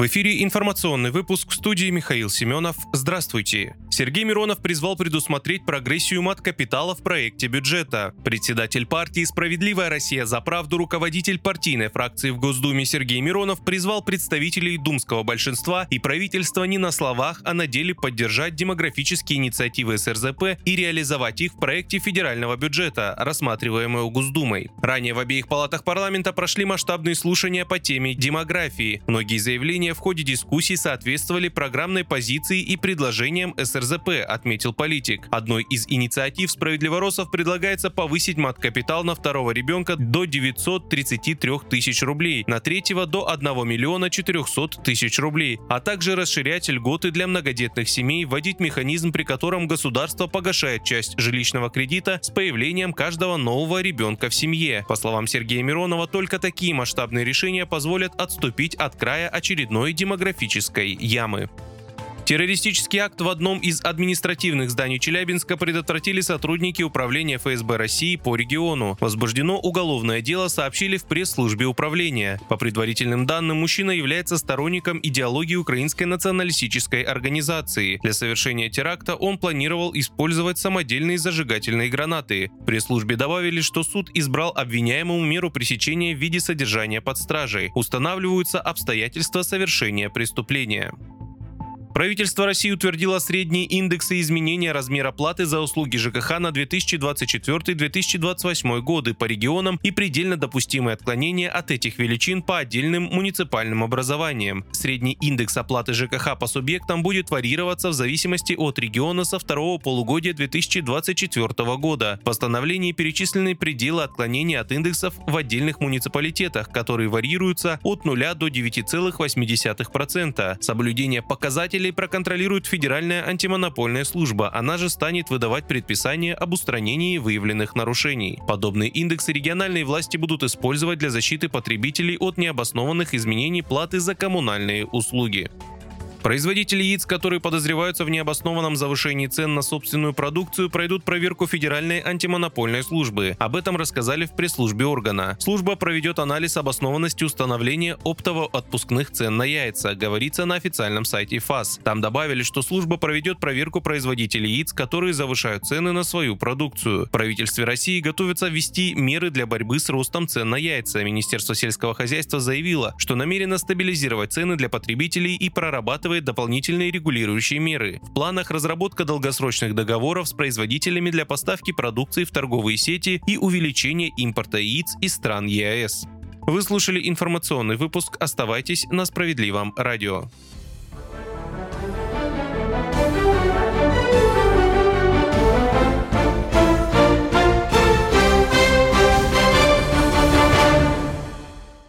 В эфире информационный выпуск в студии Михаил Семенов. Здравствуйте. Сергей Миронов призвал предусмотреть прогрессию мат-капитала в проекте бюджета. Председатель партии «Справедливая Россия за правду» руководитель партийной фракции в Госдуме Сергей Миронов призвал представителей думского большинства и правительства не на словах, а на деле поддержать демографические инициативы СРЗП и реализовать их в проекте федерального бюджета, рассматриваемого Госдумой. Ранее в обеих палатах парламента прошли масштабные слушания по теме демографии. Многие заявления в ходе дискуссий соответствовали программной позиции и предложениям СРЗП, отметил политик. Одной из инициатив справедливоросов предлагается повысить мат-капитал на второго ребенка до 933 тысяч рублей, на третьего до 1 миллиона 400 тысяч рублей, а также расширять льготы для многодетных семей, вводить механизм, при котором государство погашает часть жилищного кредита с появлением каждого нового ребенка в семье. По словам Сергея Миронова, только такие масштабные решения позволят отступить от края очередной очередной демографической ямы. Террористический акт в одном из административных зданий Челябинска предотвратили сотрудники Управления ФСБ России по региону. Возбуждено уголовное дело, сообщили в пресс-службе управления. По предварительным данным, мужчина является сторонником идеологии Украинской националистической организации. Для совершения теракта он планировал использовать самодельные зажигательные гранаты. В пресс-службе добавили, что суд избрал обвиняемому меру пресечения в виде содержания под стражей. Устанавливаются обстоятельства совершения преступления. Правительство России утвердило средние индексы изменения размера платы за услуги ЖКХ на 2024-2028 годы по регионам и предельно допустимые отклонения от этих величин по отдельным муниципальным образованиям. Средний индекс оплаты ЖКХ по субъектам будет варьироваться в зависимости от региона со второго полугодия 2024 года. В постановлении перечислены пределы отклонения от индексов в отдельных муниципалитетах, которые варьируются от 0 до 9,8%. Соблюдение показателей Нарушителей проконтролирует Федеральная антимонопольная служба, она же станет выдавать предписания об устранении выявленных нарушений. Подобные индексы региональные власти будут использовать для защиты потребителей от необоснованных изменений платы за коммунальные услуги. Производители яиц, которые подозреваются в необоснованном завышении цен на собственную продукцию, пройдут проверку Федеральной антимонопольной службы. Об этом рассказали в пресс-службе органа. Служба проведет анализ обоснованности установления оптово-отпускных цен на яйца, говорится на официальном сайте ФАС. Там добавили, что служба проведет проверку производителей яиц, которые завышают цены на свою продукцию. В правительстве России готовится ввести меры для борьбы с ростом цен на яйца. Министерство сельского хозяйства заявило, что намерено стабилизировать цены для потребителей и прорабатывать разрабатывает дополнительные регулирующие меры. В планах разработка долгосрочных договоров с производителями для поставки продукции в торговые сети и увеличение импорта яиц из стран ЕАЭС. Вы слушали информационный выпуск. Оставайтесь на справедливом радио.